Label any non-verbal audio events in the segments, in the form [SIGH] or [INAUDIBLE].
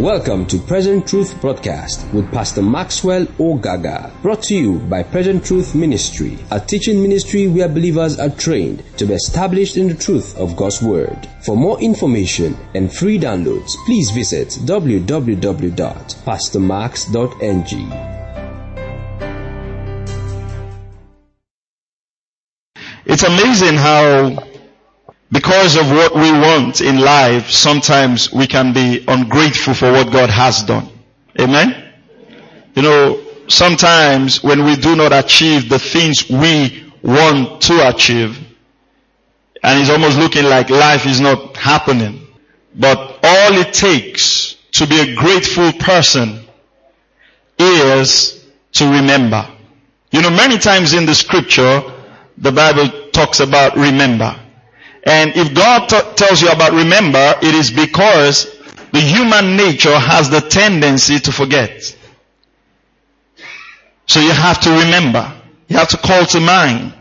Welcome to Present Truth Broadcast with Pastor Maxwell Ogaga, brought to you by Present Truth Ministry, a teaching ministry where believers are trained to be established in the truth of God's Word. For more information and free downloads, please visit www.pastormax.ng. It's amazing how because of what we want in life, sometimes we can be ungrateful for what God has done. Amen? You know, sometimes when we do not achieve the things we want to achieve, and it's almost looking like life is not happening, but all it takes to be a grateful person is to remember. You know, many times in the scripture, the Bible talks about remember. And if God t- tells you about remember, it is because the human nature has the tendency to forget. So you have to remember. You have to call to mind.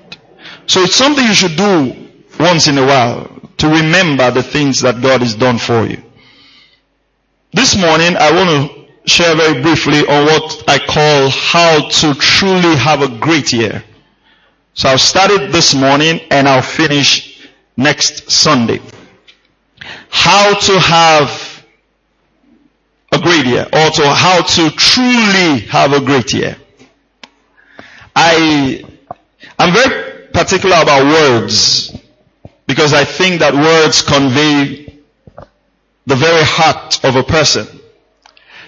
So it's something you should do once in a while to remember the things that God has done for you. This morning I want to share very briefly on what I call how to truly have a great year. So I'll start it this morning and I'll finish next Sunday. How to have a great year, or to how to truly have a great year. I, I'm very particular about words because I think that words convey the very heart of a person.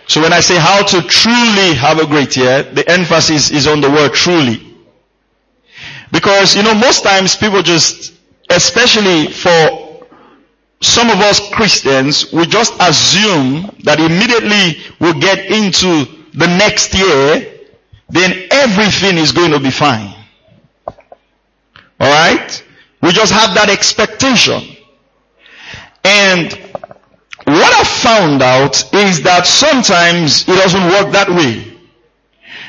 So when I say how to truly have a great year, the emphasis is on the word truly. Because, you know, most times people just especially for some of us Christians, we just assume that immediately we'll get into the next year, then everything is going to be fine. Alright? We just have that expectation. And what I found out is that sometimes it doesn't work that way.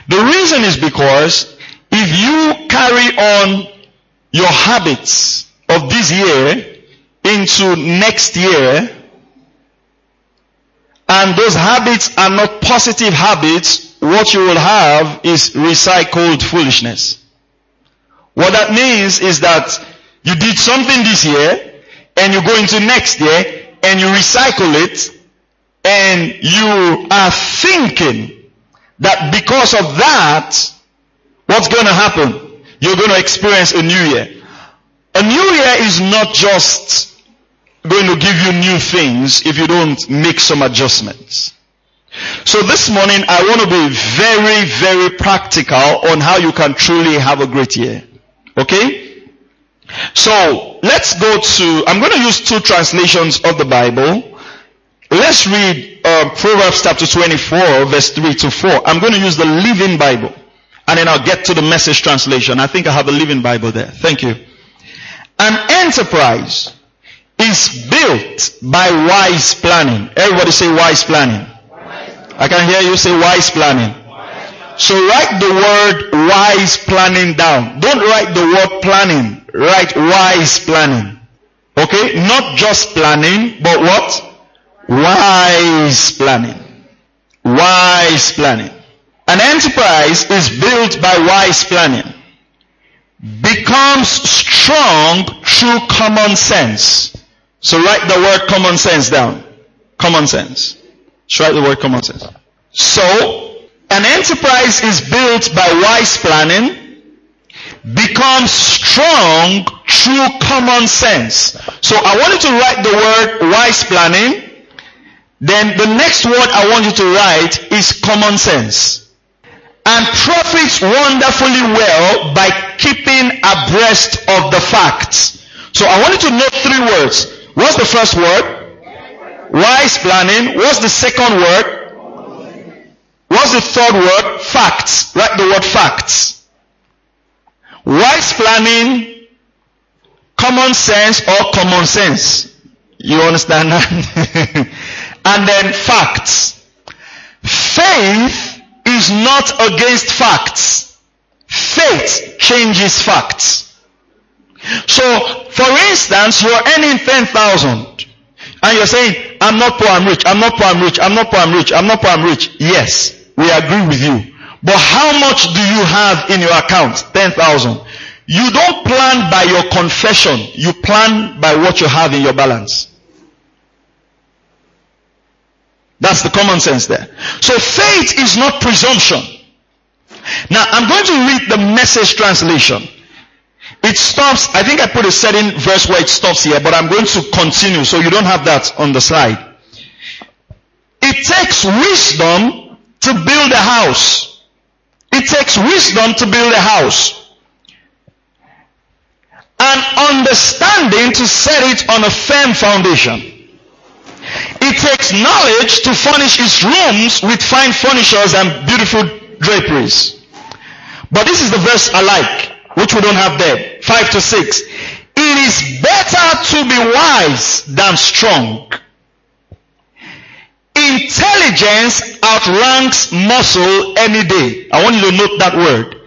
The reason is because if you carry on your habits of this year into next year, and those habits are not positive habits, what you will have is recycled foolishness. What that means is that you did something this year, and you go into next year, and you recycle it, and you are thinking that because of that, what's to happen? You're to experience a new year. A new year is not just going to give you new things if you don't make some adjustments. So this morning I want to be very, very practical on how you can truly have a great year. Okay? So let's go to, I'm going to use two translations of the Bible. Let's read uh, Proverbs chapter 24 verse 3 to 4. I'm going to use the Living Bible. And then I'll get to the message translation. I think I have a Living Bible there. Thank you. An enterprise is built by wise planning. Everybody say wise planning. I can hear you say wise planning. So write the word wise planning down. Don't write the word planning. Write wise planning. Okay? Not just planning, but what? Wise planning. Wise planning. An enterprise is built by wise planning becomes strong through common sense. So write the word common sense down. Common sense. Just write the word common sense. So, an enterprise is built by wise planning, becomes strong through common sense. So I want you to write the word wise planning. Then the next word I want you to write is common sense and profits wonderfully well by keeping abreast of the facts. So I want you to note three words. What's the first word? Wise planning. What's the second word? What's the third word? Facts. Write the word facts. Wise planning, common sense or common sense. You understand that? [LAUGHS] and then facts. Faith is not against facts. Faith changes facts. So, for instance, you're earning 10,000 And you're saying, I'm not poor, I'm rich, I'm not poor, I'm rich, I'm not poor, I'm rich, I'm not poor, I'm rich. Yes, we agree with you. But how much do you have in your account? 10,000. You don't plan by your confession. You plan by what you have in your balance. That's the common sense there. So faith is not presumption. Now I'm going to read the message translation. It stops, I think I put a certain verse where it stops here, but I'm going to continue so you don't have that on the slide. It takes wisdom to build a house. It takes wisdom to build a house. And understanding to set it on a firm foundation. It takes knowledge to furnish his rooms with fine furnitures and beautiful draperies. But this is the verse I like, which we don't have there. Five to six. It is better to be wise than strong. Intelligence outranks muscle any day. I want you to note that word.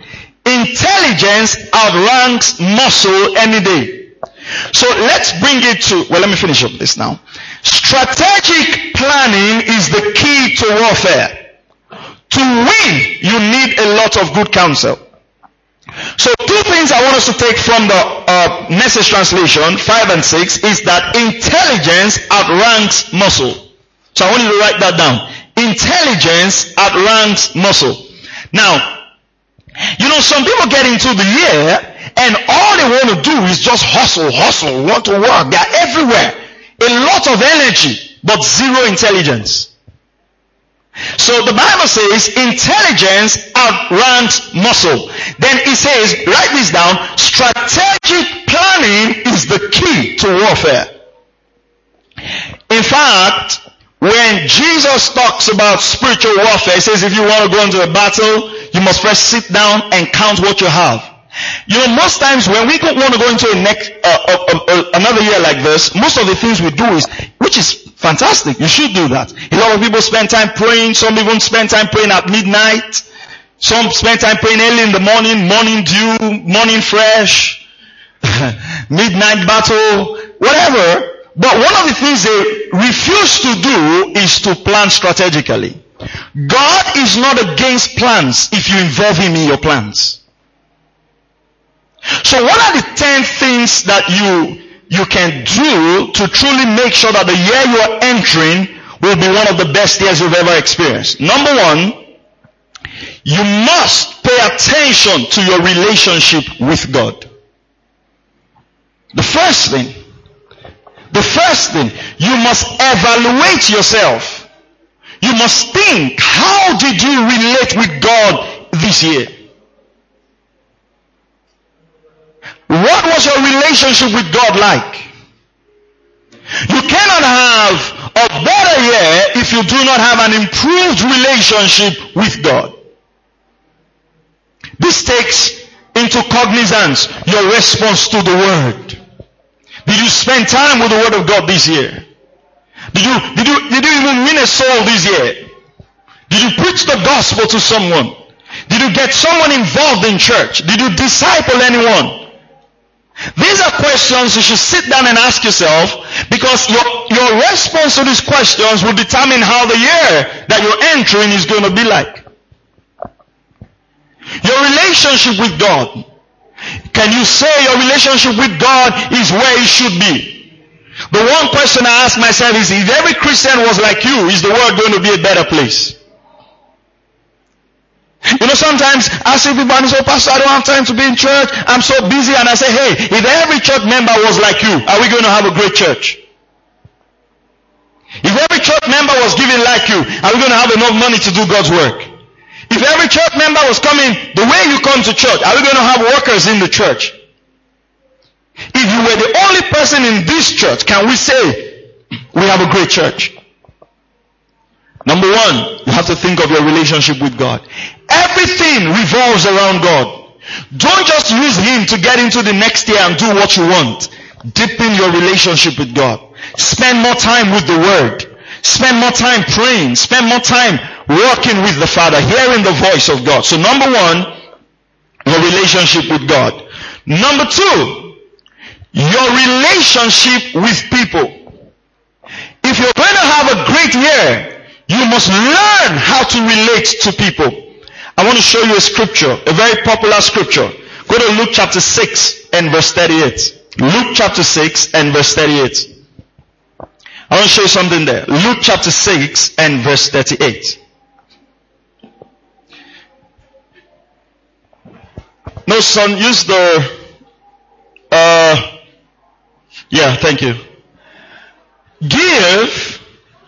Intelligence outranks muscle any day. So let's bring it to, well, let me finish up this now. Strategic planning is the key to warfare. To win, you need a lot of good counsel. So two things I want us to take from the uh, message translation, 5 and 6, is that intelligence outranks muscle. So I want you to write that down. Intelligence outranks muscle. Now, you know, some people get into the year and all they want to do is just hustle, hustle, want to work. They're everywhere. A lot of energy, but zero intelligence. So the Bible says intelligence outranks muscle. Then it says, write this down, strategic planning is the key to warfare. In fact, when Jesus talks about spiritual warfare, he says if you want to go into a battle, you must first sit down and count what you have. You know, most times when we want to go into a next, uh, uh, uh, uh, another year like this, most of the things we do is, which is fantastic. You should do that. A lot of people spend time praying. Some even spend time praying at midnight. Some spend time praying early in the morning, morning dew, morning fresh, [LAUGHS] midnight battle, whatever. But one of the things they refuse to do is to plan strategically. God is not against plans if you involve Him in your plans. So what are the 10 things that you, you can do to truly make sure that the year you are entering will be one of the best years you've ever experienced? Number one, you must pay attention to your relationship with God. The first thing, the first thing, you must evaluate yourself. You must think, how did you relate with God this year? What was your relationship with God like? You cannot have a better year if you do not have an improved relationship with God. This takes into cognizance your response to the Word. Did you spend time with the Word of God this year? Did you, did you, did you even win a soul this year? Did you preach the gospel to someone? Did you get someone involved in church? Did you disciple anyone? These are questions you should sit down and ask yourself because your, your response to these questions will determine how the year that you're entering is going to be like. Your relationship with God. Can you say your relationship with God is where it should be? The one question I ask myself is if every Christian was like you, is the world going to be a better place? You know, sometimes I see people and say, oh, Pastor, I don't have time to be in church. I'm so busy. And I say, hey, if every church member was like you, are we going to have a great church? If every church member was giving like you, are we going to have enough money to do God's work? If every church member was coming the way you come to church, are we going to have workers in the church? If you were the only person in this church, can we say we have a great church? Number one, you have to think of your relationship with God. Everything revolves around God. Don't just use Him to get into the next year and do what you want. Deepen your relationship with God. Spend more time with the Word. Spend more time praying. Spend more time working with the Father, hearing the voice of God. So number one, your relationship with God. Number two, your relationship with people. if you're going to have a great year, you must learn how to relate to people. I want to show you a scripture, a very popular scripture. Go to Luke chapter 6 and verse 38. Luke chapter 6 and verse 38. I want to show you something there. Luke chapter 6 and verse 38. No, son, use the, uh, yeah, thank you. Give,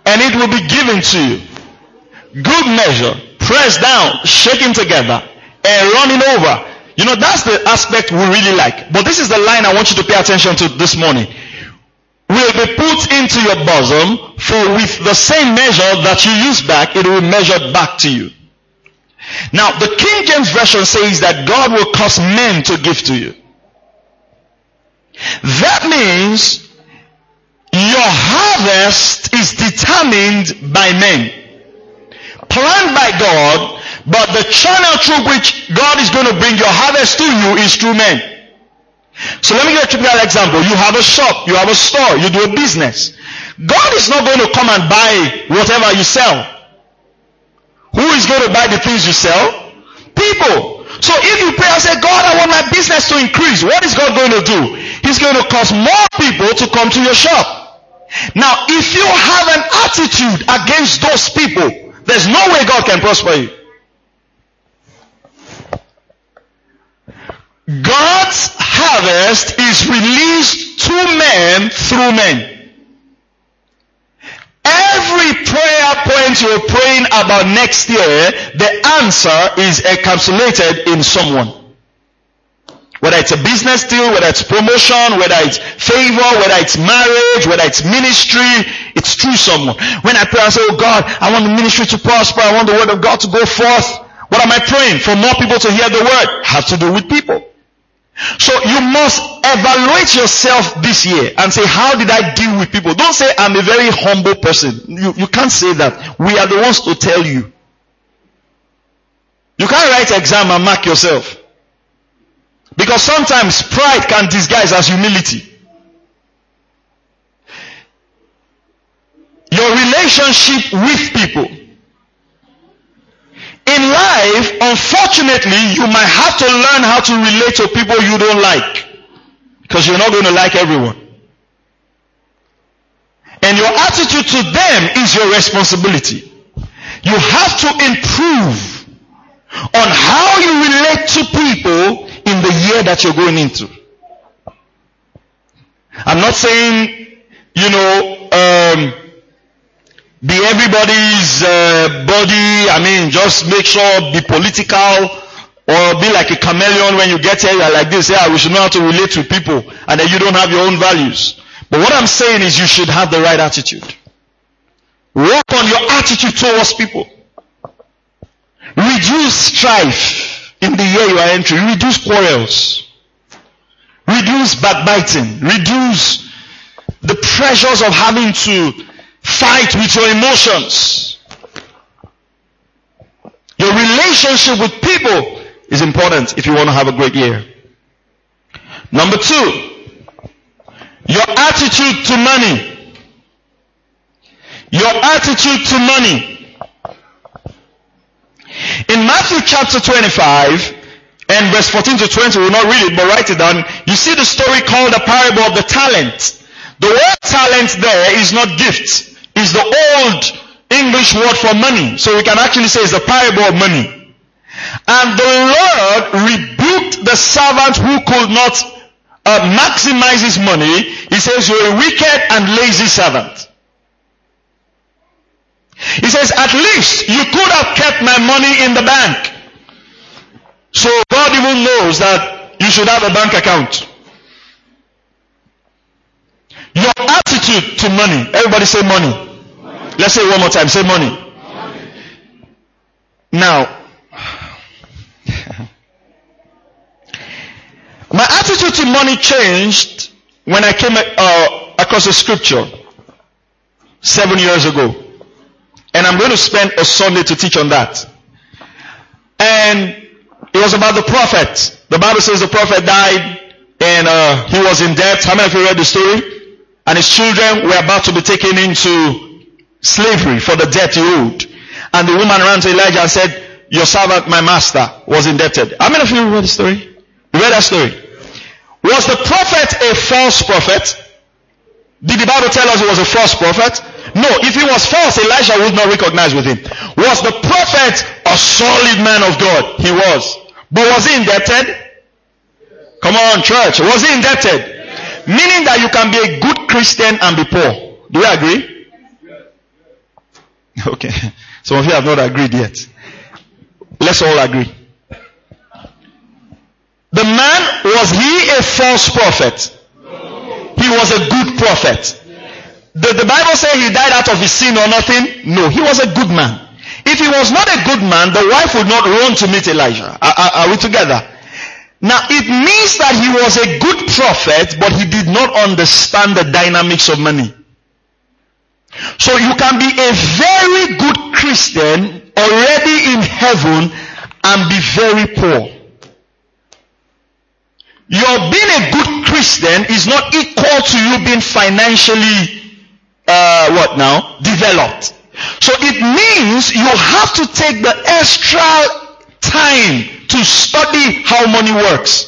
and it will be given to you. Good measure, pressed down, shaken together, and running over. You know, that's the aspect we really like. But this is the line I want you to pay attention to this morning. Will be put into your bosom, for with the same measure that you use back, it will be measured back to you. Now, the King James Version says that God will cause men to give to you. That means your harvest is determined by men. Planned by God, but the channel through which God is going to bring your harvest to you is through men. So let me give you a typical example. You have a shop, you have a store, you do a business. God is not going to come and buy whatever you sell. Who is going to buy the things you sell? People. So if you pray and say, God, I want my business to increase, what is God going to do? He's going to cause more people to come to your shop. Now, if you have an attitude against those people, there's no way God can prosper you. God's harvest is released to men through men. Every prayer point you're praying about next year, the answer is encapsulated in someone. Whether it's a business deal, whether it's promotion, whether it's favor, whether it's marriage, whether it's ministry, it's through someone. When I pray, I say, oh God, I want the ministry to prosper. I want the word of God to go forth. What am I praying? For more people to hear the word. Has to do with people. So you must evaluate yourself this year and say, how did I deal with people? Don't say, I'm a very humble person. You, you can't say that. We are the ones to tell you. You can't write exam and mark yourself. Because sometimes pride can disguise as humility. Your relationship with people in life, unfortunately, you might have to learn how to relate to people you don't like. Because you're not going to like everyone. And your attitude to them is your responsibility. You have to improve on how you relate to people in the year that you're going into. I'm not saying, you know, um, be everybody's uh, body. I mean, just make sure be political or be like a chameleon when you get here. You're like this. Yeah, we should know how to relate to people, and then you don't have your own values. But what I'm saying is, you should have the right attitude. Work on your attitude towards people. Reduce strife in the year you are entering. Reduce quarrels. Reduce backbiting. Reduce the pressures of having to Fight with your emotions. Your relationship with people is important if you want to have a great year. Number two, your attitude to money. Your attitude to money. In Matthew chapter 25 and verse 14 to 20, we'll not read it, but write it down. You see the story called the parable of the talent. The word talent there is not gift is the old English word for money. So we can actually say it's the parable of money. And the Lord rebuked the servant who could not uh, maximize his money. He says, you're a wicked and lazy servant. He says, at least you could have kept my money in the bank. So God even knows that you should have a bank account. Your attitude to money. Everybody say money. Let's say one more time. Say money. money. Now, my attitude to money changed when I came uh, across a scripture seven years ago. And I'm going to spend a Sunday to teach on that. And it was about the prophet. The Bible says the prophet died and uh, he was in debt. How many of you read the story? and his children were about to be taken into slavery for the debt he owed. And the woman ran to Elijah and said, your servant, my master, was indebted. How many of you read the story? You read that story? Was the prophet a false prophet? Did the Bible tell us he was a false prophet? No, if he was false, Elijah would not recognize with him. Was the prophet a solid man of God? He was. But was he indebted? Come on, church. Was he indebted? Meaning that you can be a good Christian and be poor. Do you agree? [LAUGHS] Okay. Some of you have not agreed yet. Let's all agree. The man, was he a false prophet? No. He was a good prophet. Did the Bible say he died out of his sin or nothing? No, he was a good man. If he was not a good man, the wife would not run to meet Elijah. Are, are, are we together? Now it means that he was a good prophet, but he did not understand the dynamics of money. So you can be a very good Christian already in heaven and be very poor. Your being a good Christian is not equal to you being financially, uh, what now? Developed. So it means you have to take the extra time to study how money works.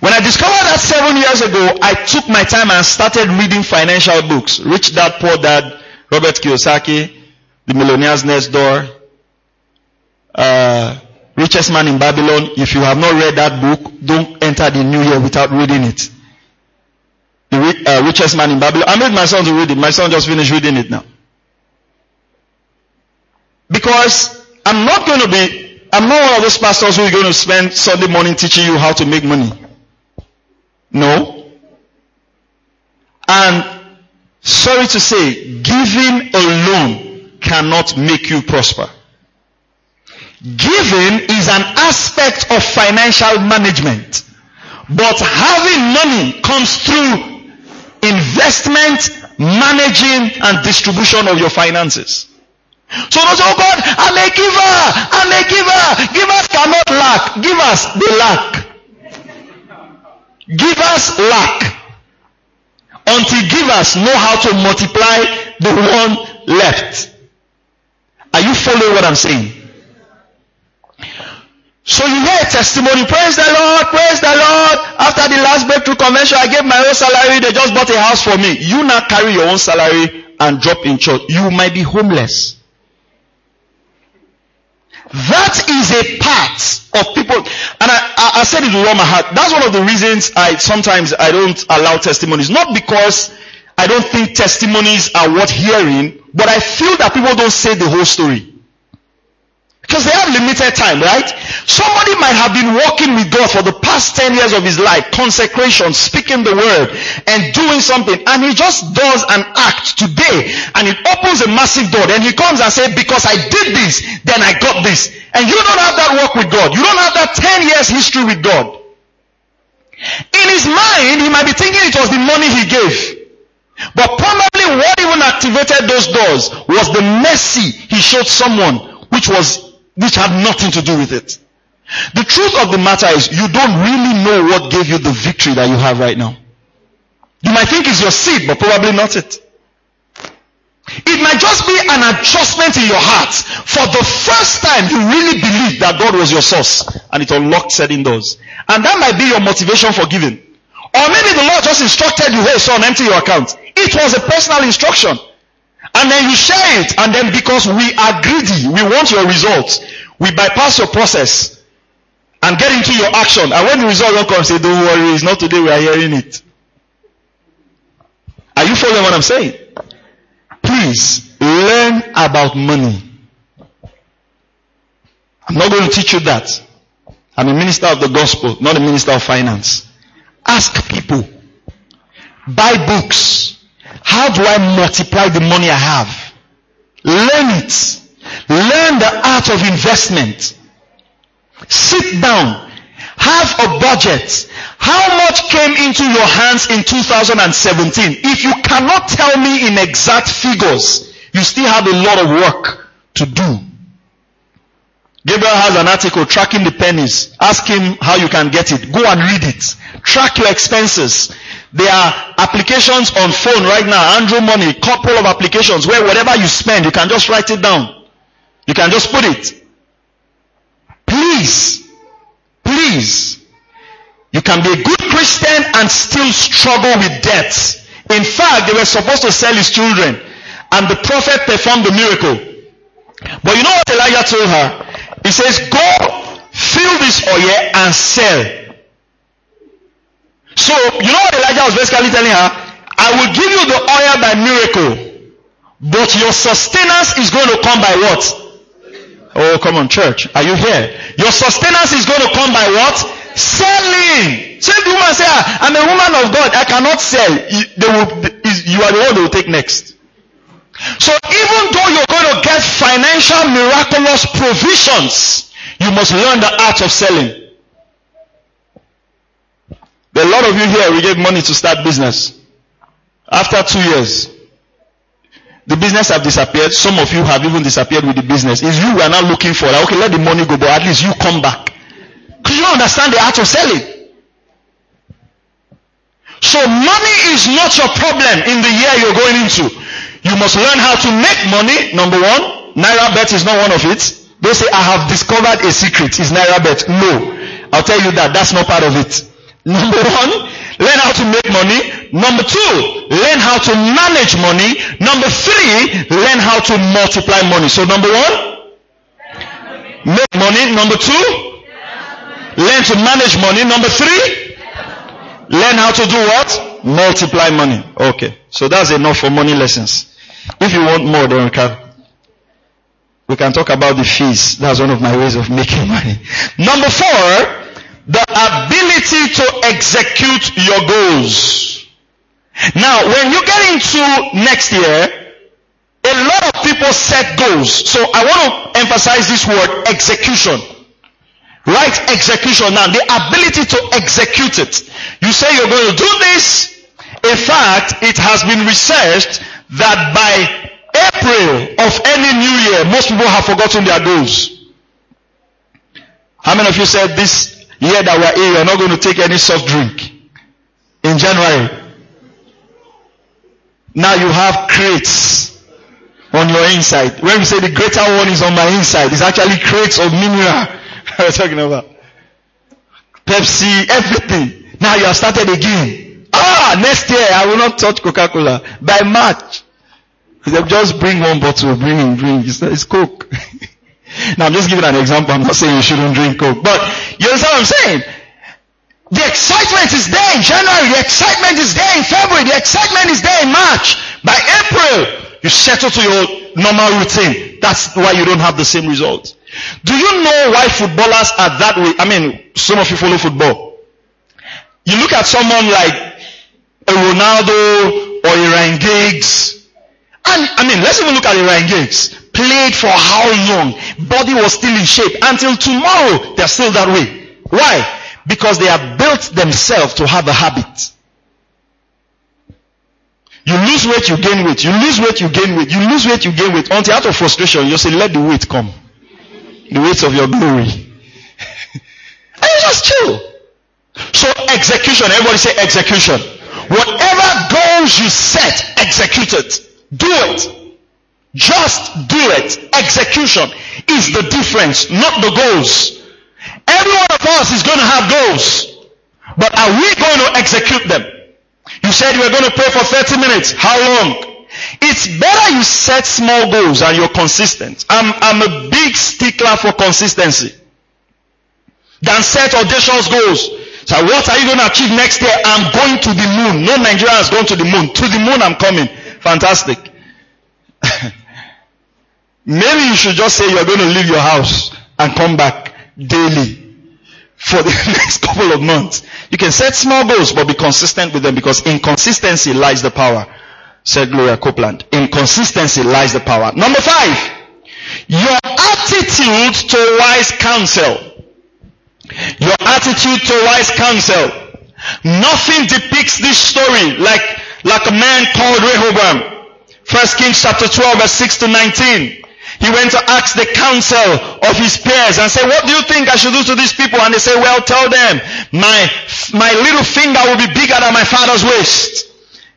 When I discovered that seven years ago, I took my time and started reading financial books. Rich Dad, Poor Dad, Robert Kiyosaki, The Millionaire's Next Door, uh, Richest Man in Babylon. If you have not read that book, don't enter the new year without reading it. The uh, Richest Man in Babylon. I made my son to read it. My son just finished reading it now. Because I'm not going to be, I'm not one of those pastors who are going to spend Sunday morning teaching you how to make money. No. And sorry to say, giving alone cannot make you prosper. Giving is an aspect of financial management. But having money comes through investment, managing, and distribution of your finances. So those, oh God, I'm a giver, I'm a giver. Givers cannot lack. Givers, they lack. Givers lack. Until givers know how to multiply the one left. Are you following what I'm saying? So you hear a testimony, praise the Lord, praise the Lord. After the last breakthrough convention, I gave my own salary, they just bought a house for me. You now carry your own salary and drop in church. You might be homeless. That is a part of people, and I, I, I said it with all my heart. That's one of the reasons I sometimes I don't allow testimonies. Not because I don't think testimonies are worth hearing, but I feel that people don't say the whole story. Because they have limited time, right? Somebody might have been walking with God for the past 10 years of his life, consecration, speaking the word, and doing something, and he just does an act today, and it opens a massive door, then he comes and says, because I did this, then I got this. And you don't have that work with God. You don't have that 10 years history with God. In his mind, he might be thinking it was the money he gave. But probably what even activated those doors was the mercy he showed someone, which was which had nothing to do with it. The truth of the matter is you don't really know what gave you the victory that you have right now. You might think it's your seed, but probably not it. It might just be an adjustment in your heart. For the first time, you really believe that God was your source and it unlocked certain doors. And that might be your motivation for giving. Or maybe the Lord just instructed you, hey son, empty your account. It was a personal instruction. And then you share it. And then because we are greedy, we want your results, we bypass your process and get into your action. And when the result don't come, say, don't worry, it's not today we are hearing it. Are you following what I'm saying? Please learn about money. I'm not going to teach you that. I'm a minister of the gospel, not a minister of finance. Ask people. Buy books. How do I multiply the money I have? Learn it. Learn the art of investment. Sit down. Have a budget. How much came into your hands in 2017? If you cannot tell me in exact figures, you still have a lot of work to do. Gabriel has an article tracking the pennies. Ask him how you can get it. Go and read it. Track your expenses. There are applications on phone right now, Andrew Money, couple of applications where whatever you spend, you can just write it down. You can just put it. Please, please, you can be a good Christian and still struggle with debts. In fact, they were supposed to sell his children and the prophet performed the miracle. But you know what Elijah told her? He says, go fill this oil and sell. So, you know what Elijah was basically telling her? I will give you the oil by miracle, but your sustenance is going to come by what? Oh, come on, church. Are you here? Your sustenance is going to come by what? Selling. Same the woman say, ah, I'm a woman of God. I cannot sell. They will, you are the one they will take next. So even though you're going to get financial miraculous provisions, you must learn the art of selling. A lot of you here, we gave money to start business. After two years, the business have disappeared. Some of you have even disappeared with the business. It's you are now looking for. Like, okay, let the money go, but at least you come back. Because you don't understand the art of selling. So money is not your problem in the year you're going into. You must learn how to make money, number one. NairaBet is not one of it. Don't say, I have discovered a secret. Is NairaBet. No. I'll tell you that. That's not part of it. Number one, learn how to make money. Number two, learn how to manage money. Number three, learn how to multiply money. So number one, make money. Number two, learn to manage money. Number three, learn how to do what? Multiply money. Okay. So that's enough for money lessons. If you want more, then we can, we can talk about the fees. That's one of my ways of making [LAUGHS] money. Number four, the ability to execute your goals. Now, when you get into next year, a lot of people set goals. So I want to emphasize this word execution. Right execution now, the ability to execute it. You say you're going to do this. In fact, it has been researched that by April of any new year, most people have forgotten their goals. How many of you said this year that we're we're not going to take any soft drink in January. Now you have crates on your inside. When we say the greater one is on my inside, it's actually crates of mineral. [LAUGHS] we're talking about Pepsi, everything. Now you have started again. Ah, next year I will not touch Coca-Cola. By March, They just bring one bottle, bring in, bring. It's, it's Coke. [LAUGHS] Now I'm just giving an example. I'm not saying you shouldn't drink Coke. But you understand what I'm saying? The excitement is there in January. The excitement is there in February. The excitement is there in March. By April, you settle to your normal routine. That's why you don't have the same results. Do you know why footballers are that way? I mean, some of you follow football. You look at someone like a Ronaldo or a Ryan Giggs. And, I mean, let's even look at a Ryan Giggs played for how long? Body was still in shape. Until tomorrow, they're still that way. Why? Because they have built themselves to have a habit. You lose weight, you gain weight. You lose weight, you gain weight. You lose weight, you gain weight. Until out of frustration, you say, let the weight come. The weight of your glory. [LAUGHS] and you just chill. So execution, everybody say execution. Whatever goals you set, execute it. Do it. Just do it. Execution is the difference, not the goals. Every one of us is going to have goals. But are we going to execute them? You said you were going to pray for 30 minutes. How long? It's better you set small goals and you're consistent. I'm, I'm a big stickler for consistency. Than set audacious goals. So what are you going to achieve next year? I'm going to the moon. No Nigerian has gone to the moon. To the moon I'm coming. Fantastic. [COUGHS] Maybe you should just say you're going to leave your house and come back daily for the [LAUGHS] next couple of months. You can set small goals, but be consistent with them because inconsistency lies the power, said Gloria Copeland. Inconsistency lies the power. Number five, your attitude to wise counsel. Your attitude to wise counsel. Nothing depicts this story like, like a man called Rehoboam. First Kings chapter 12 verse 6 to 19. He went to ask the counsel of his peers and said, what do you think I should do to these people? And they say, well, tell them my, my little finger will be bigger than my father's waist.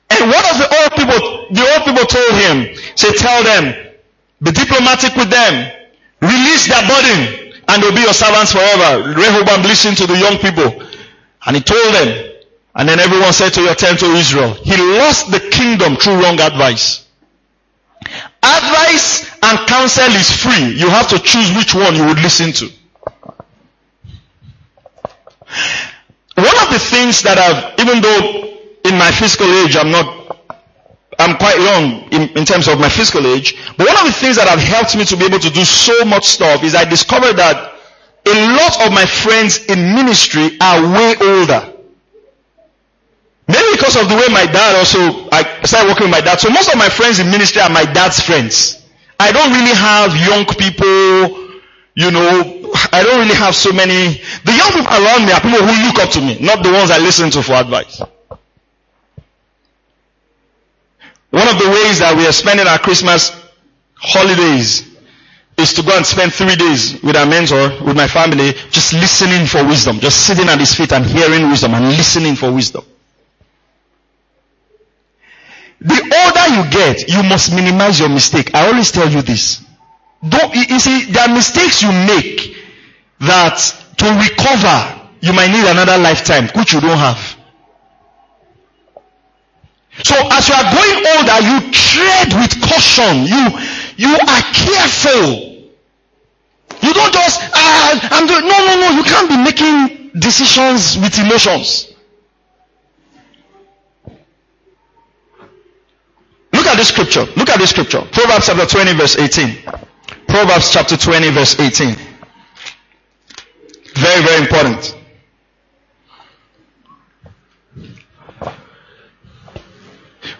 And what of the old people, the old people told him, say, tell them, be diplomatic with them, release their burden, and they'll be your servants forever. Rehoboam listened to the young people, and he told them, and then everyone said to return to Israel. He lost the kingdom through wrong advice. Advice and counsel is free. You have to choose which one you would listen to. One of the things that I've, even though in my physical age I'm not, I'm quite young in, in terms of my physical age, but one of the things that have helped me to be able to do so much stuff is I discovered that a lot of my friends in ministry are way older. Maybe because of the way my dad also, I started working with my dad. So most of my friends in ministry are my dad's friends. I don't really have young people, you know, I don't really have so many. The young people around me are people who look up to me, not the ones I listen to for advice. One of the ways that we are spending our Christmas holidays is to go and spend three days with our mentor, with my family, just listening for wisdom, just sitting at his feet and hearing wisdom and listening for wisdom. The older you get, you must minimize your mistake. I always tell you this. Don't, you see, there are mistakes you make that to recover, you might need another lifetime, which you don't have. So as you are going older, you tread with caution. You, you are careful. You don't just, ah, I'm doing, no, no, no, you can't be making decisions with emotions. At this scripture. Look at this scripture. Proverbs chapter 20 verse 18. Proverbs chapter 20 verse 18. Very, very important.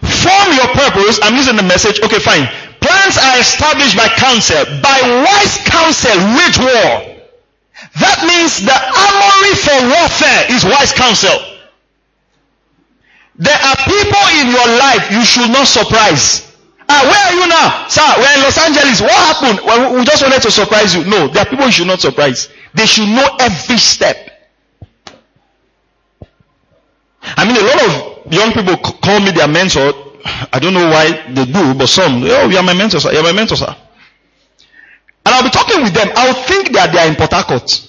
Form your purpose. I'm using the message. Okay, fine. Plans are established by counsel. By wise counsel, wage war. That means the armory for warfare is wise counsel. There are people in your life you should not surprise. Ah, where are you now? Sir, we're in Los Angeles. What happened? Well, we just wanted to surprise you. No, there are people you should not surprise. They should know every step. I mean, a lot of young people call me their mentor. I don't know why they do, but some, oh, you're my mentor, sir. You're my mentor, sir. And I'll be talking with them. I'll think that they are in Port Harcourt.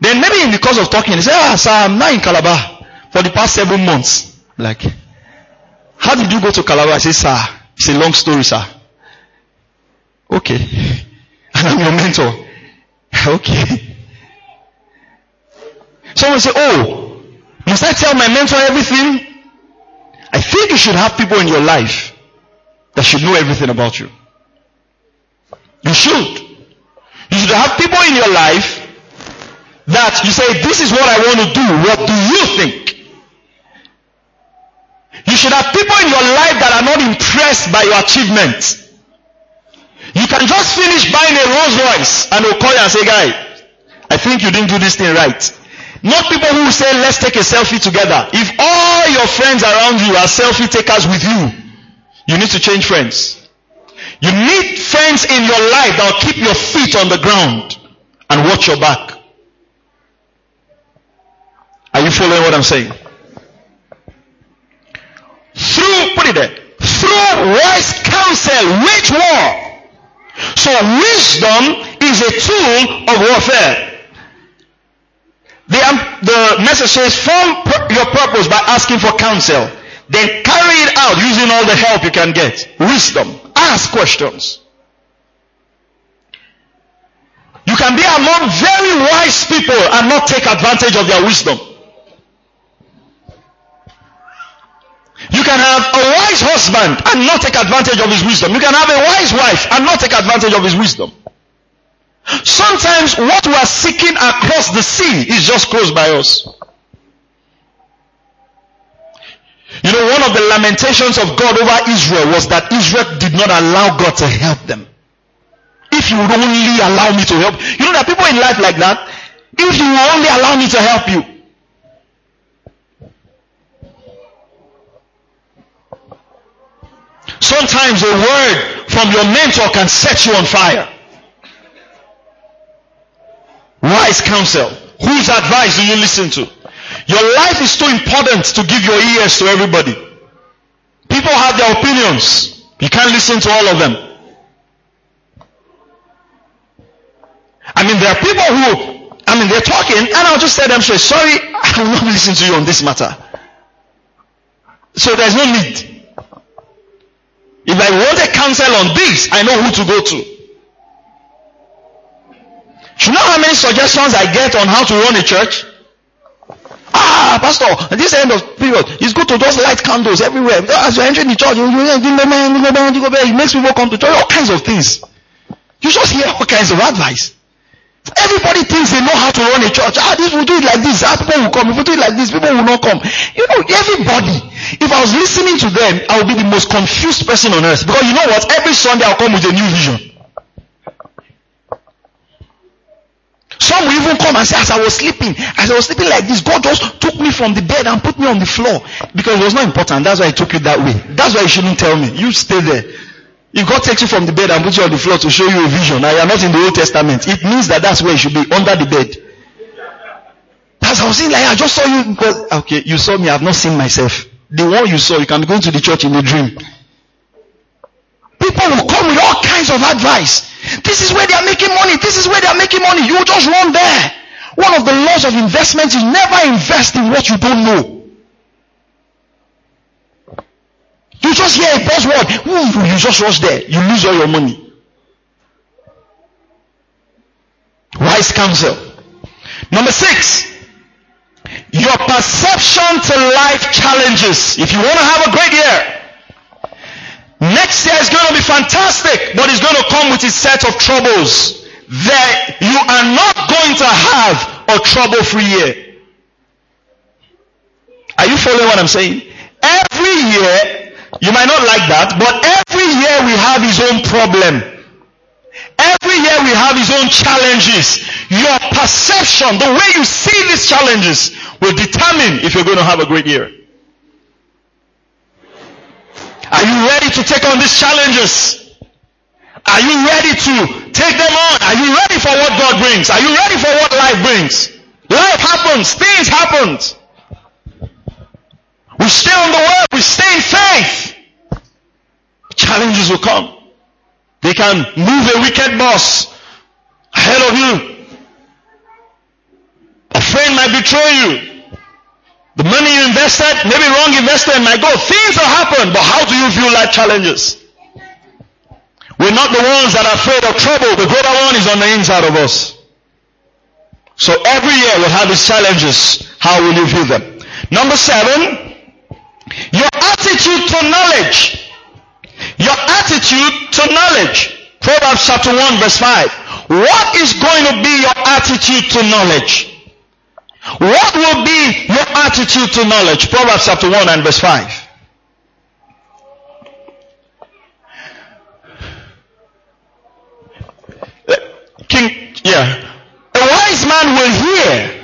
Then maybe in the course of talking, they say, ah, sir, I'm now in Calabar for the past seven months. Like, how did you go to Calabar? I say, sir, it's a long story, sir. Okay. And [LAUGHS] I'm your mentor. [LAUGHS] okay. Someone say, oh, must I tell my mentor everything? I think you should have people in your life that should know everything about you. You should. You should have people in your life that you say, this is what I want to do. What do you think? You should have people in your life that are not impressed by your achievements. You can just finish buying a Rolls Royce and they'll call you and say, guy, I think you didn't do this thing right. Not people who say, let's take a selfie together. If all your friends around you are selfie takers with you, you need to change friends. You need friends in your life that will keep your feet on the ground and watch your back. Are you following what I'm saying? Through, put it there, through wise counsel, wage war. So wisdom is a tool of warfare. The, um, the message says, form your purpose by asking for counsel. Then carry it out using all the help you can get. Wisdom. Ask questions. You can be among very wise people and not take advantage of their wisdom. You can have a wise husband and not take advantage of his wisdom. You can have a wise wife and not take advantage of his wisdom. Sometimes what we are seeking across the sea is just close by us. You know, one of the lamentations of God over Israel was that Israel did not allow God to help them. If you would only allow me to help. You know, there are people in life like that. If you would only allow me to help you. Sometimes a word from your mentor can set you on fire. Wise counsel. Whose advice do you listen to? Your life is too important to give your ears to everybody. People have their opinions. You can't listen to all of them. I mean, there are people who, I mean, they're talking and I'll just tell them straight, sorry, [LAUGHS] I will not listen to you on this matter. So there's no need. If I want a counsel on this, I know who to go to. You know how many suggestions I get on how to run a church? Ah, pastor, at this end of period, it's good to just light candles everywhere. As you're entering the church, you, you, you, it makes people come to church, all kinds of things. You just hear all kinds of advice. Everybody thinks they know how to run a church. Ah, this will do it like this. Ah, people will come. If we do it like this, people will not come. You know, everybody. If I was listening to them, I would be the most confused person on earth. Because you know what? Every Sunday I'll come with a new vision. Some will even come and say, as I was sleeping, as I was sleeping like this, God just took me from the bed and put me on the floor. Because it was not important. That's why He took you that way. That's why you shouldn't tell me. You stay there. If God takes you from the bed and puts you on the floor to show you a vision, now you are not in the Old Testament. It means that that's where you should be, under the bed. That's how I was saying like, I just saw you because, okay, you saw me, I have not seen myself. The one you saw, you can be going to the church in a dream. People will come with all kinds of advice. This is where they are making money. This is where they are making money. You just run there. One of the laws of investment is never invest in what you don't know. You just hear a buzzword. Ooh, you just rush there. You lose all your money. Wise counsel. Number six. Your perception to life challenges. If you want to have a great year, Next year is going to be fantastic, but it's going to come with its set of troubles. That you are not going to have a trouble-free year. Are you following what I'm saying? Every year, you might not like that, but every year we have his own problem. Every year we have his own challenges. Your perception, the way you see these challenges will determine if you're going to have a great year. Are you ready to take on these challenges? Are you ready to take them on? Are you ready for what God brings? Are you ready for what life brings? Life happens. Things happen. We stay on the word. We stay in faith. Challenges will come. They can move a wicked boss ahead of you. A friend might betray you. The money you invested, maybe wrong investment might go. Things will happen, but how do you view life challenges? We're not the ones that are afraid of trouble. The greater one is on the inside of us. So every year we'll have these challenges. How will you view them? Number seven, your attitude to knowledge. Your attitude to knowledge. Proverbs chapter 1 verse 5. What is going to be your attitude to knowledge? What will be your attitude to knowledge? Proverbs chapter 1 and verse 5. King, yeah. A wise man will hear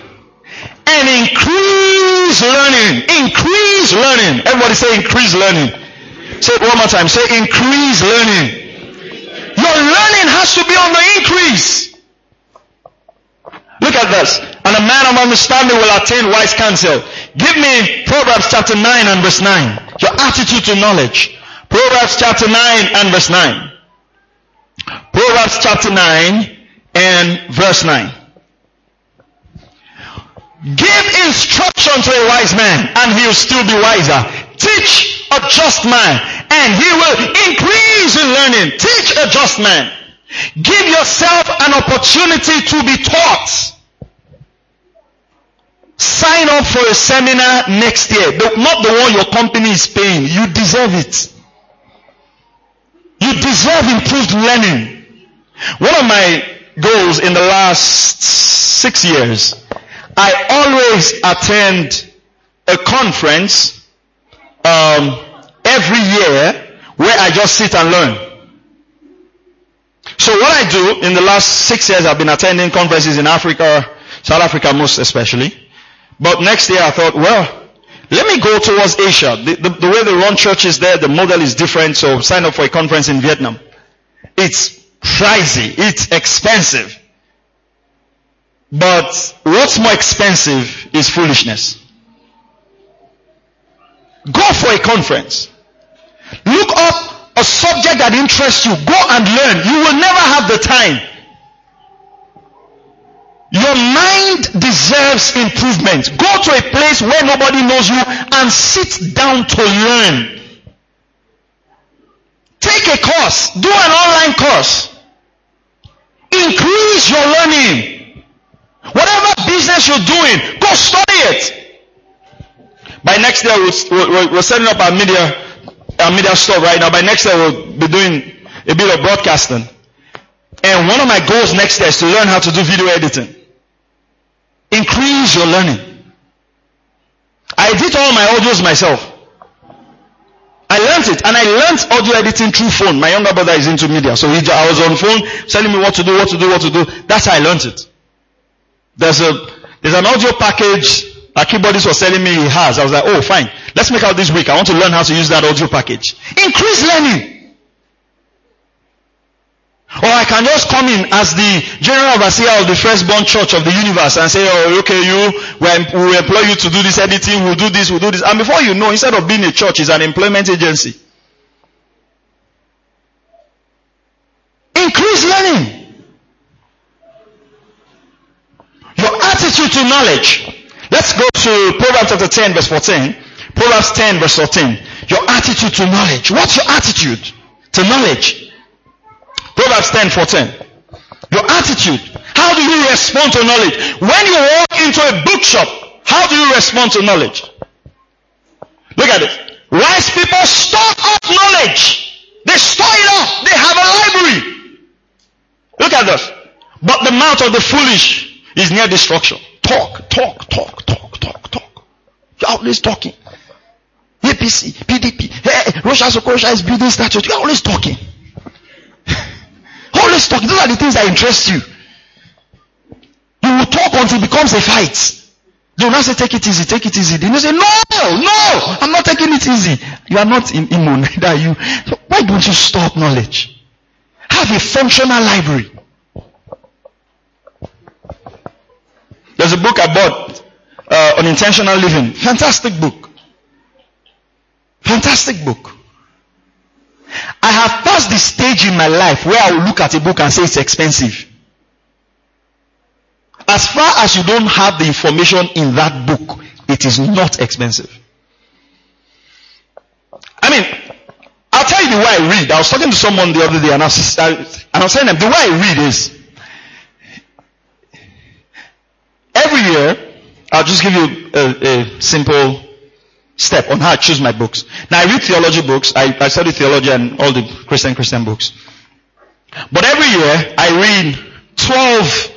and increase learning. Increase learning. Everybody say increase learning. Say it one more time. Say increase learning. Your learning has to be on the increase. Look at this. And a man of understanding will attain wise counsel. Give me Proverbs chapter 9 and verse 9. Your attitude to knowledge. Proverbs chapter 9 and verse 9. Proverbs chapter 9 and verse 9. Give instruction to a wise man and he will still be wiser. Teach a just man and he will increase in learning. Teach a just man. Give yourself an opportunity to be taught. Sign up for a seminar next year. not the one your company is paying. You deserve it. You deserve improved learning. One of my goals in the last six years, I always attend a conference um, every year where I just sit and learn. So what I do in the last six years, I've been attending conferences in Africa, South Africa most especially. But next year I thought, well, let me go towards Asia. The, the, the, way they run churches there, the model is different, so sign up for a conference in Vietnam. It's pricey. It's expensive. But what's more expensive is foolishness. Go for a conference. Look up a subject that interests you. Go and learn. You will never have the time. Your mind deserves improvement. Go to a place where nobody knows you and sit down to learn. Take a course. Do an online course. Increase your learning. Whatever business you're doing, go study it. By next year, we're, we're setting up our media, our media store right now. By next year, we'll be doing a bit of broadcasting. And one of my goals next year is to learn how to do video editing. Increase your learning. I edit all my audios myself. I learned it, and I learned audio editing through phone. My younger brother is into media, so he, I was on phone telling me what to do, what to do, what to do. That's how I learned it. There's a there's an audio package a keyboardist was telling me he has. I was like, oh, fine. Let's make out this week. I want to learn how to use that audio package. Increase learning. Or I can just come in as the general overseer of the firstborn church of the universe and say, oh, okay, you, we employ you to do this editing, we'll do this, we'll do this. And before you know, instead of being a church, it's an employment agency. Increase learning. Your attitude to knowledge. Let's go to Proverbs chapter 10 verse 14. Proverbs 10 verse 14. Your attitude to knowledge. What's your attitude to knowledge? Proverbs 10, 14. Your attitude. How do you respond to knowledge? When you walk into a bookshop, how do you respond to knowledge? Look at it. Wise people store up knowledge. They store it up. They have a library. Look at this. But the mouth of the foolish is near destruction. Talk, talk, talk, talk, talk. You're always talking. APC, PDP, hey, Russia, Russia is building statues. You're always talking. [LAUGHS] Always talk. Those are the things that interest you. You will talk until it becomes a fight. You will not say, take it easy, take it easy. Then you say, no, no, I'm not taking it easy. You are not in imo, neither are you. So why don't you stop knowledge? Have a functional library. There's a book I bought uh, on intentional living. Fantastic book. Fantastic book. I have passed the stage in my life where I will look at a book and say it's expensive. As far as you don't have the information in that book, it is not expensive. I mean, I'll tell you the way I read. I was talking to someone the other day and I was, I, and I was saying them, the way I read is, every year, I'll just give you a, a simple step on how I choose my books. Now I read theology books. I, I study theology and all the Christian Christian books. But every year I read 12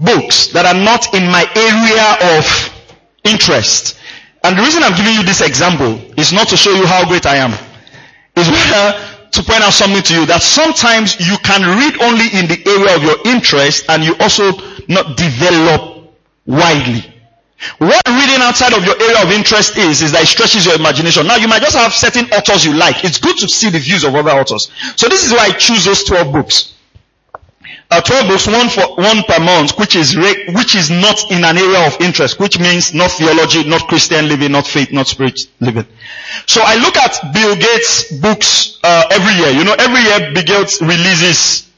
books that are not in my area of interest. And the reason I'm giving you this example is not to show you how great I am. It's rather to point out something to you that sometimes you can read only in the area of your interest and you also not develop widely. What reading outside of your area of interest is, is that it stretches your imagination. Now you might just have certain authors you like. It's good to see the views of other authors. So this is why I choose those 12 books. Uh, 12 books, one for, one per month, which is, which is not in an area of interest, which means not theology, not Christian living, not faith, not spirit living. So I look at Bill Gates books, uh, every year. You know, every year Bill Gates releases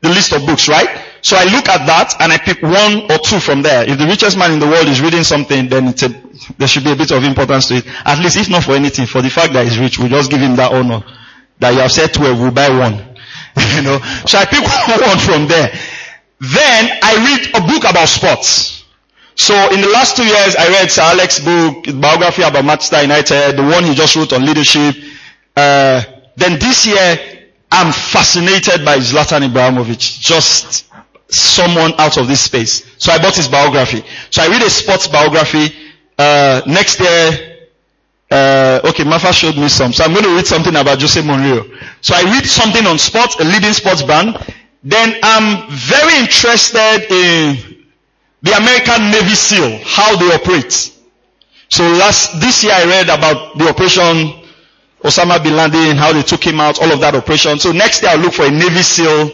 the list of books, right? So I look at that and I pick one or two from there. If the richest man in the world is reading something, then a, there should be a bit of importance to it. At least if not for anything, for the fact that he's rich, we just give him that honor. That you have said 12, we'll buy one. [LAUGHS] you know. So I pick [LAUGHS] one from there. Then I read a book about sports. So in the last two years, I read Sir Alex's book, biography about Manchester United, the one he just wrote on leadership. Uh, then this year, I'm fascinated by Zlatan Ibrahimovic. Just someone out of this space. So I bought his biography. So I read a sports biography. Uh, next year, uh, okay, Mafa showed me some. So I'm going to read something about Jose Mourinho. So I read something on sports, a leading sports brand. Then I'm very interested in the American Navy SEAL, how they operate. So last, this year I read about the operation Osama bin Laden, how they took him out, all of that operation. So next day I'll look for a Navy SEAL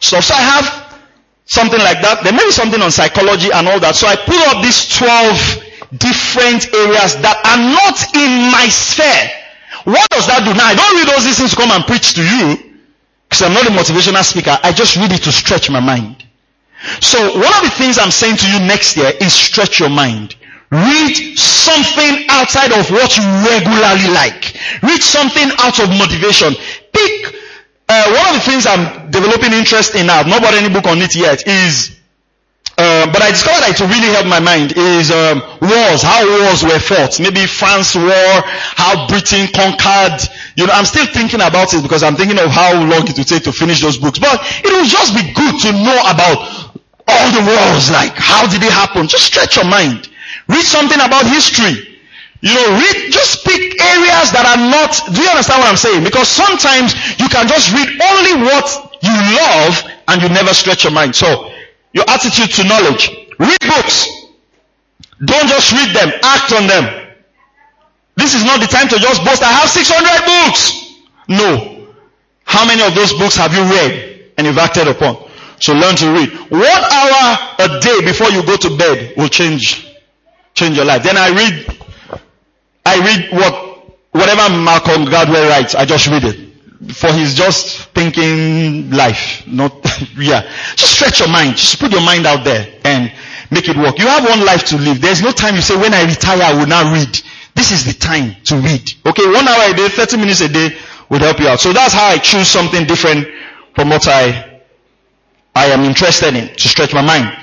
stuff. So I have something like that. There may be something on psychology and all that. So I pull up these 12 different areas that are not in my sphere. What does that do? Now I don't read those things to come and preach to you because I'm not a motivational speaker. I just read it to stretch my mind. So one of the things I'm saying to you next year is stretch your mind. Read something outside of what you regularly like. Read something out of motivation. Pick uh, one of the things I'm developing interest in now, I've not bought any book on it yet, is uh, but I discovered that it really helped my mind is um, wars, how wars were fought. Maybe France war, how Britain conquered. You know, I'm still thinking about it because I'm thinking of how long it would take to finish those books. But it would just be good to know about all the wars. Like, how did it happen? Just stretch your mind. Read something about history. You know, read, just pick areas that are not, do you understand what I'm saying? Because sometimes you can just read only what you love and you never stretch your mind. So, your attitude to knowledge. Read books. Don't just read them, act on them. This is not the time to just boast, I have 600 books. No. How many of those books have you read and you've acted upon? So learn to read. One hour a day before you go to bed will change change your life. Then I read, I read what, whatever Malcolm Gladwell writes, I just read it. For he's just thinking life, not, [LAUGHS] yeah. Just stretch your mind. Just put your mind out there and make it work. You have one life to live. There's no time you say, when I retire, I will now read. This is the time to read. Okay, one hour a day, 30 minutes a day would help you out. So that's how I choose something different from what I, I am interested in to stretch my mind.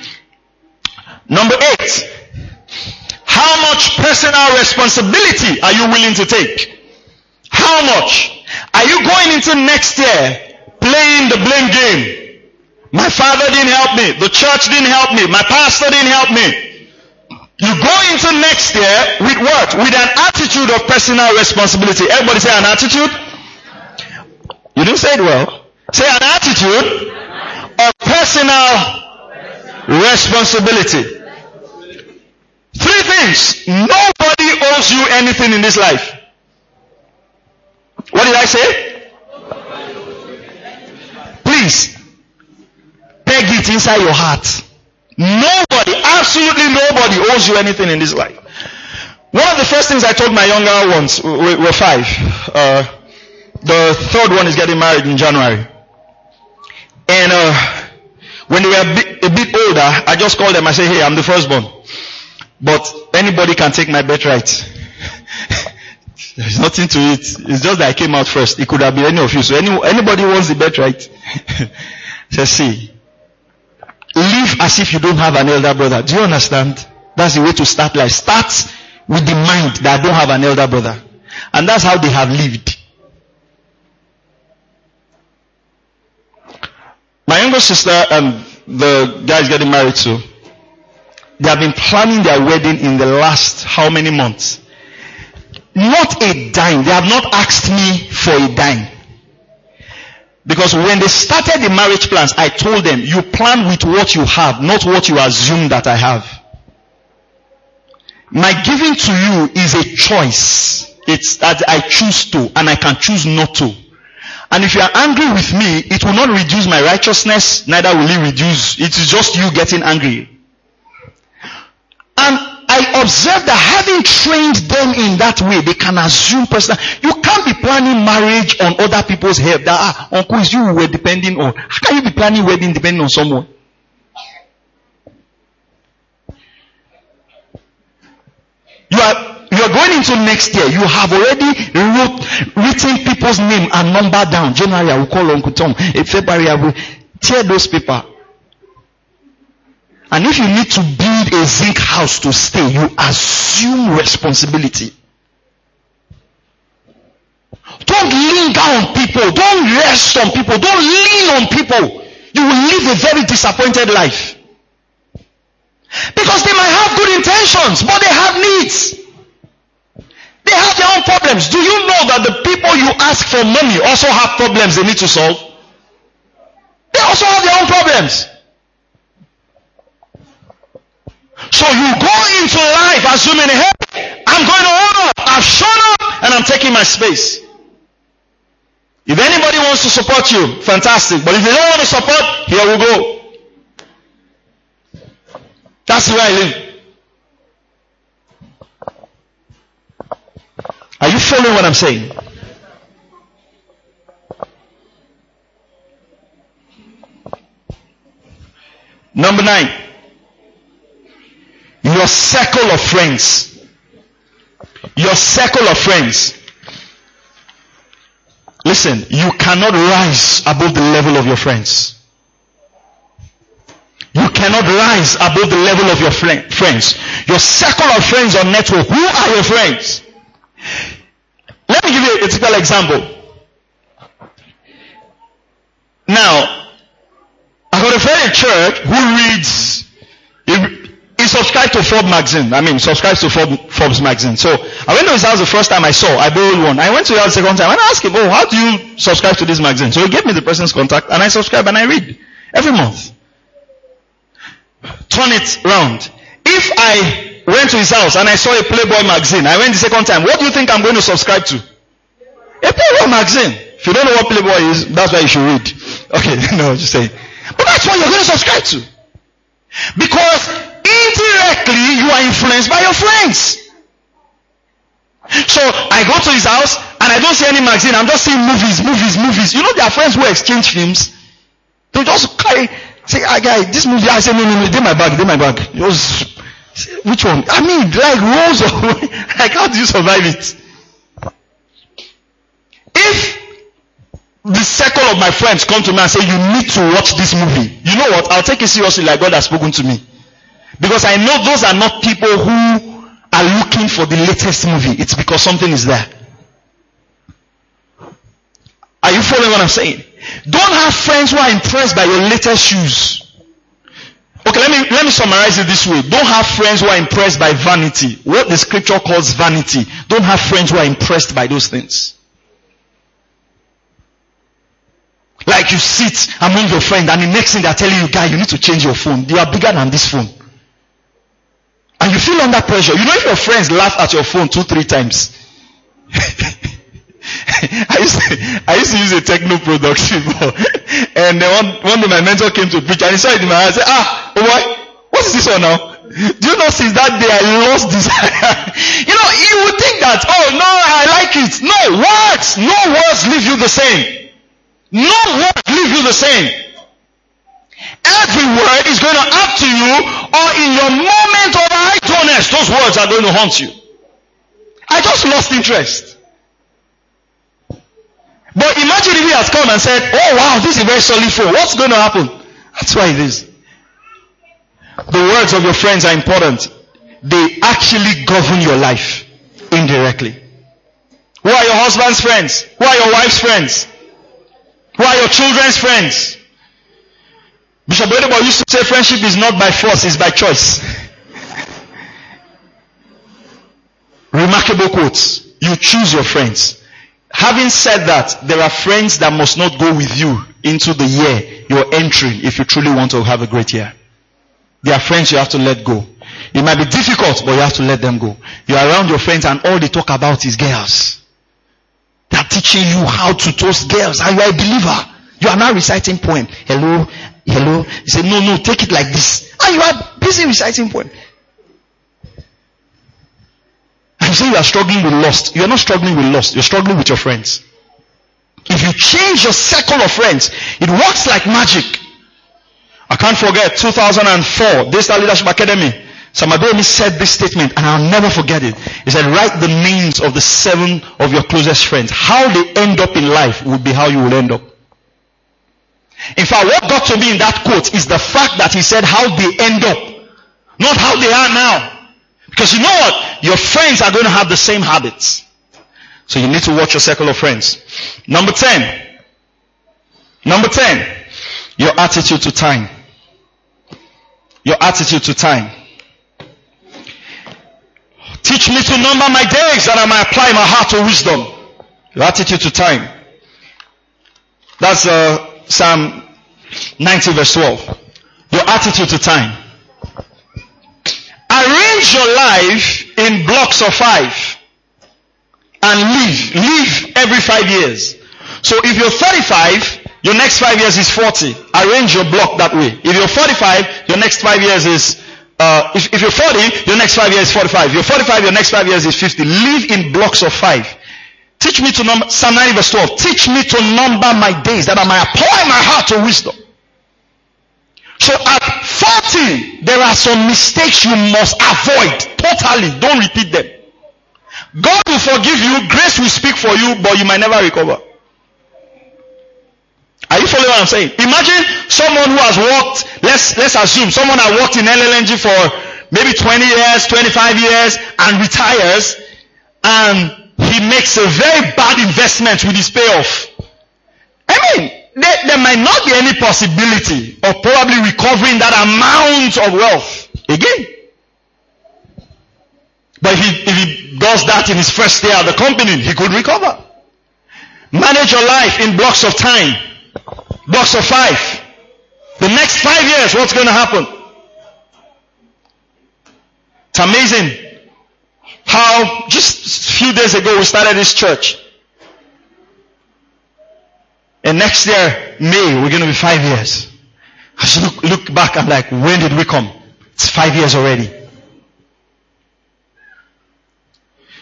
Number eight, how much personal responsibility are you willing to take? How much? Are you going into next year playing the blame game? My father didn't help me. The church didn't help me. My pastor didn't help me. You go into next year with what? With an attitude of personal responsibility. Everybody say an attitude? You didn't say it well. Say an attitude of personal responsibility. Three things. Nobody owes you anything in this life. What did I say? Please, peg it inside your heart. Nobody, absolutely nobody owes you anything in this life. One of the first things I told my younger ones we were, five. Uh, the third one is getting married in January. And uh, when they were a bit, a bit older, I just called them. I said, "Hey, I'm the firstborn." But anybody can take my birthright. [LAUGHS] There's nothing to it. It's just that I came out first. It could have been any of you. So any, anybody wants the birthright. [LAUGHS] Just see. Live as if you don't have an elder brother. Do you understand? That's the way to start life. Start with the mind that I don't have an elder brother. And that's how they have lived. My younger sister and the guy is getting married to, they have been planning their wedding in the last how many months? Not a dime. They have not asked me for a dime. Because when they started the marriage plans, I told them, you plan with what you have, not what you assume that I have. My giving to you is a choice. It's that I choose to and I can choose not to. And if you are angry with me, it will not reduce my righteousness, neither will it reduce, it is just you getting angry. And I observed that having trained them in that way, they can assume personal. You can't be planning marriage on other people's help. That ah, uncle is you were depending on. How can you be planning wedding depending on someone? You are you are going into next year. You have already wrote, written people's name and number down. January I will call Uncle Tom. In February I will tear those paper. And if you need to build a zinc house to stay, you assume responsibility. Don't linger on people. Don't rest on people. Don't lean on people. You will live a very disappointed life. Because they might have good intentions, but they have needs. They have their own problems. Do you know that the people you ask for money also have problems they need to solve? They also have their own problems. So you go into life assuming, hey, I'm going to hold up. I've shown up and I'm taking my space. If anybody wants to support you, fantastic. But if they don't want to support, here we go. That's where I live. Are you following what I'm saying? Number nine. Your circle of friends. Your circle of friends. Listen, you cannot rise above the level of your friends. You cannot rise above the level of your friends. Your circle of friends or network. Who are your friends? Let me give you a typical example. Now, I got a friend in church who reads, he, subscribed to Forbes magazine. I mean, subscribes to Forbes magazine. So I went to his house the first time I saw. I borrowed one. I went to his house the second time and I asked him, "Oh, how do you subscribe to this magazine?" So he gave me the person's contact and I subscribe and I read every month. Turn it round. If I went to his house and I saw a Playboy magazine, I went the second time. What do you think I'm going to subscribe to? A Playboy magazine. If you don't know what Playboy is, that's why you should read. [LAUGHS] Okay, [LAUGHS] no, just say. But that's what you're going to subscribe to. Because indirectly you are influenced by your friends. So I go to his house and I don't see any magazine. I'm just seeing movies, movies, movies. You know there are friends who exchange films. They just carry, say, ah, guy, this movie. I say, no, no, no, they my bag, they my bag. Just, which one? I mean, like rolls of, like how do you survive it? If the circle of my friends come to me and say, you need to watch this movie. You know what? I'll take it seriously like God has spoken to me. Because I know those are not people who are looking for the latest movie. It's because something is there. Are you following what I'm saying? Don't have friends who are impressed by your latest shoes. Okay, let me, let me summarize it this way. Don't have friends who are impressed by vanity. What the scripture calls vanity. Don't have friends who are impressed by those things. Like you sit among your friends and the next thing they're telling you, guy, you need to change your phone. You are bigger than this phone. And you feel under pressure. You know if your friends laugh at your phone two, three times. [LAUGHS] I used, to, I used to use a Tecno product before. [LAUGHS] And one, one day my mentor came to preach and he saw it in my eyes. I said, ah, oh boy, what is this one now? Do you know since that day I lost desire? [LAUGHS] you know, you would think that, oh no, I like it. No, words, no words leave you the same. No words leave you the same. Every word is going to add to you or in your moment of idleness, those words are going to haunt you. I just lost interest. But imagine if he has come and said, oh wow, this is very solid phone. What's going to happen? That's why it is. The words of your friends are important. They actually govern your life indirectly. Who are your husband's friends? Who are your wife's friends? Who are your children's friends? Bishop Oyedepo used to say friendship is not by force, it's by choice. Remarkable quotes. You choose your friends. Having said that, there are friends that must not go with you into the year you're entering if you truly want to have a great year. There are friends you have to let go. It might be difficult, but you have to let them go. You're around your friends and all they talk about is girls. They are teaching you how to toast girls and you are a believer. You are now reciting poem. Hello, hello. You say, no, no, take it like this. And you are busy reciting poem. I'm saying you are struggling with lust. You are not struggling with lust. You're struggling with your friends. If you change your circle of friends, it works like magic. I can't forget 2004, Daystar Leadership Academy. Sam Adeyemi said this statement and I'll never forget it. He said, write the names of the seven of your closest friends. How they end up in life will be how you will end up. In fact, what got to me in that quote is the fact that he said how they end up, not how they are now. Because you know what? Your friends are going to have the same habits. So you need to watch your circle of friends. Number 10. Number 10. Your attitude to time. Your attitude to time. Teach me to number my days that I might apply my heart to wisdom. Your attitude to time. That's uh, Psalm 90 verse 12. Your attitude to time. Arrange your life in blocks of five and live, live every five years. So if you're 35, your next five years is 40. Arrange your block that way. If you're 45, your next five years is, uh, if, if you're 40, your next five years is 45. If you're 45, your next five years is 50. Live in blocks of five. Teach me to number, Psalm 90 verse 12. Teach me to number my days that I might apply my heart to wisdom. So at 40, there are some mistakes you must avoid totally. Don't repeat them. God will forgive you, grace will speak for you, but you might never recover. Are you following what I'm saying? Imagine someone who has worked, let's, let's assume someone has worked in NLNG for maybe 20 years, 25 years, and retires, and he makes a very bad investment with his payoff. I mean, there, there might not be any possibility of probably recovering that amount of wealth again. But if he, if he does that in his first day at the company, he could recover. Manage your life in blocks of time. Blocks of five. The next five years, what's going to happen? It's amazing how just a few days ago we started this church. And next year, May, we're going to be five years. I just look, look back, I'm like, when did we come? It's five years already.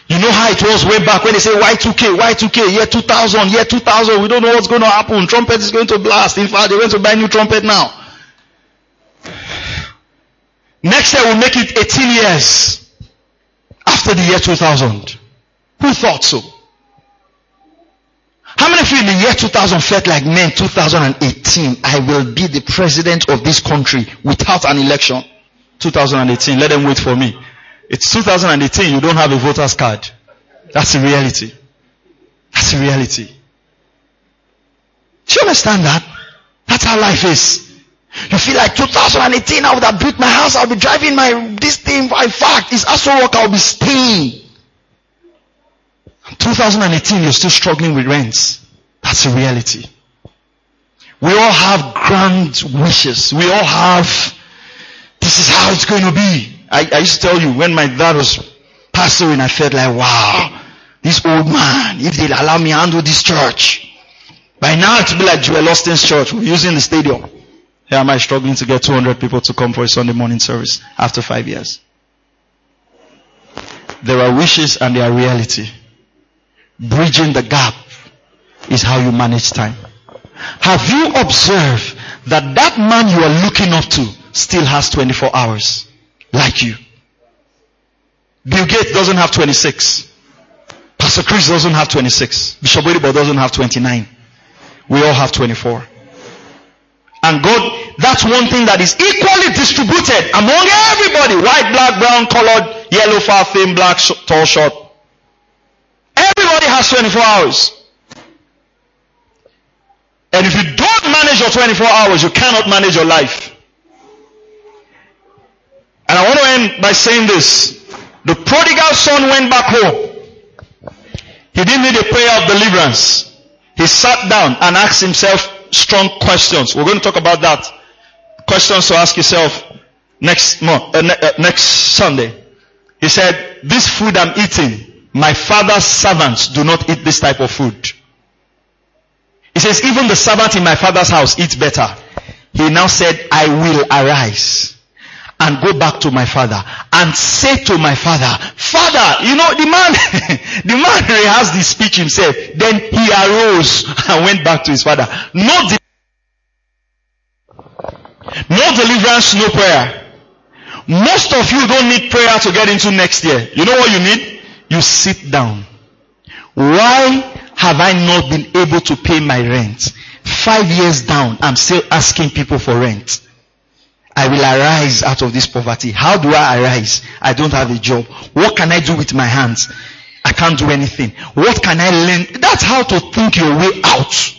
You know how it was way back when they say Y2K, Y2K, year 2000, year 2000, we don't know what's going to happen. Trumpet is going to blast. In fact, they're going to buy new trumpet now. Next year we'll make it 18 years after the year 2000. Who thought so? How many of you in the year 2000 felt like, man, 2018, I will be the president of this country without an election? 2018, let them wait for me. It's 2018, you don't have a voter's card. That's the reality. That's the reality. Do you understand that? That's how life is. You feel like 2018, I would have built my house, I'll be driving my, this thing, in fact, it's also work, I'll be staying. 2018, you're still struggling with rents. That's a reality. We all have grand wishes. We all have, this is how it's going to be. I, I used to tell you when my dad was pastoring, I felt like, wow, this old man, if they'll allow me to handle this church. By now it will be like Joel Osteen's church. We're using the stadium. Here am I struggling to get 200 people to come for a Sunday morning service after five years. There are wishes and there are reality. Bridging the gap is how you manage time. Have you observed that that man you are looking up to still has 24 hours? Like you. Bill Gates doesn't have 26. Pastor Chris doesn't have 26. Bishop Oyedepo doesn't have 29. We all have 24. And God, that's one thing that is equally distributed among everybody. White, black, brown, colored, yellow, far, thin, black, tall, short. Everybody has 24 hours. And if you don't manage your 24 hours, you cannot manage your life. And I want to end by saying this. The prodigal son went back home. He didn't need a prayer of deliverance. He sat down and asked himself strong questions. We're going to talk about that. Questions to ask yourself next month, uh, ne- uh, next Sunday. He said, this food I'm eating, my father's servants do not eat this type of food. He says, even the servant in my father's house eats better. He now said, I will arise and go back to my father and say to my father, Father, you know, the man, [LAUGHS] the man rehearsed the speech himself. Then he arose and went back to his father. No, de- no deliverance, no prayer. Most of you don't need prayer to get into next year. You know what you need? You sit down. Why have I not been able to pay my rent? Five years down, I'm still asking people for rent. I will arise out of this poverty. How do I arise? I don't have a job. What can I do with my hands? I can't do anything. What can I learn? That's how to think your way out.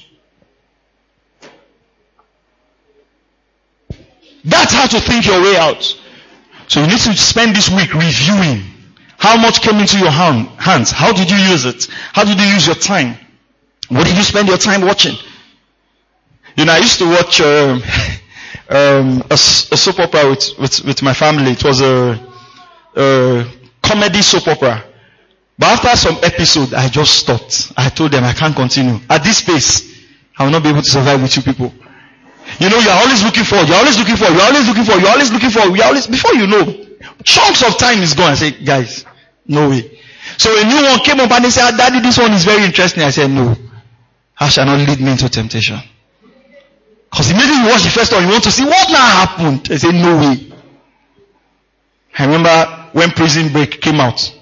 That's how to think your way out. So you need to spend this week reviewing how much came into your hand, hands. How did you use it? How did you use your time? What did you spend your time watching? You know, I used to watch um, [LAUGHS] um, a, a, soap opera with, with, with, my family. It was a, a comedy soap opera. But after some episode, I just stopped. I told them I can't continue. At this pace, I will not be able to survive with you people. You know, you're always looking for, you're always looking for, you're always looking for, you're always looking for, you're always, before you know, chunks of time is gone. I say, guys, no way. So a new one came up and they said, ah, daddy, this one is very interesting. I said, no. I shall not lead me into temptation. Because immediately you watch the first one, you want to see what now happened. I said, no way. I remember when Prison Break came out.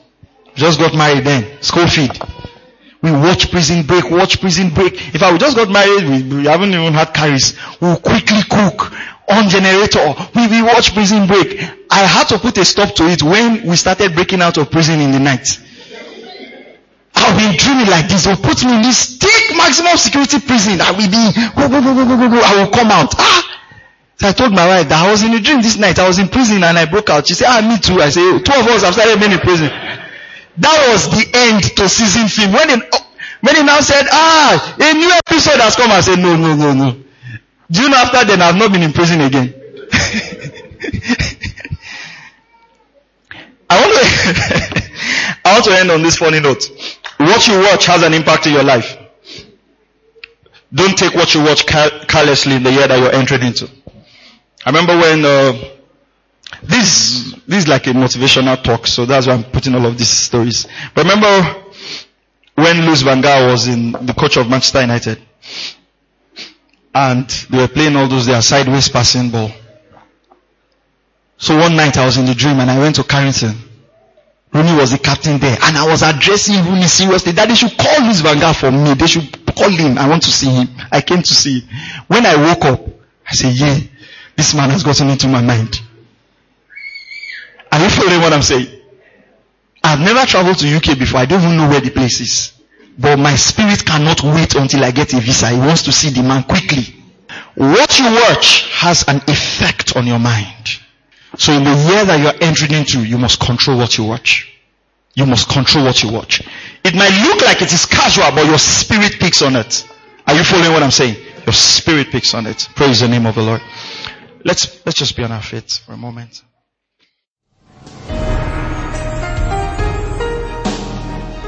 Just got married then. School feed. We watch Prison Break, watch Prison Break. If I we just got married, we, we haven't even had carries. We'll quickly cook on generator. We, we watch Prison Break. I had to put a stop to it when we started breaking out of prison in the night. I've been dreaming like this. They'll put me in this thick maximum security prison. I will be, I will come out. Ah! So I told my wife that I was in a dream this night. I was in prison and I broke out. She said, ah, me too. I said, two of us have started being in prison. That was the end to season film. When he, when he now said, ah, a new episode has come, I said, no, no, no, no. Do you know after then I've not been in prison again? [LAUGHS] I want to, [LAUGHS] I want to end on this funny note. What you watch has an impact in your life. Don't take what you watch carelessly in the year that you're entering into. I remember when, uh, this, this is like a motivational talk, so that's why I'm putting all of these stories. But remember when Louis Van Gaal was in the coach of Manchester United? And they were playing all those their sideways passing ball. So one night I was in the dream and I went to Carrington. Rooney was the captain there and I was addressing Rooney seriously that they should call Louis Van Gaal for me. They should call him. I want to see him. I came to see him. When I woke up, I said, yeah, this man has gotten into my mind. Are you following what I'm saying? I've never traveled to UK before. I don't even know where the place is. But my spirit cannot wait until I get a visa. He wants to see the man quickly. What you watch has an effect on your mind. So in the year that you're entering into, you must control what you watch. You must control what you watch. It might look like it is casual, but your spirit picks on it. Are you following what I'm saying? Your spirit picks on it. Praise the name of the Lord. Let's, let's just be on our feet for a moment.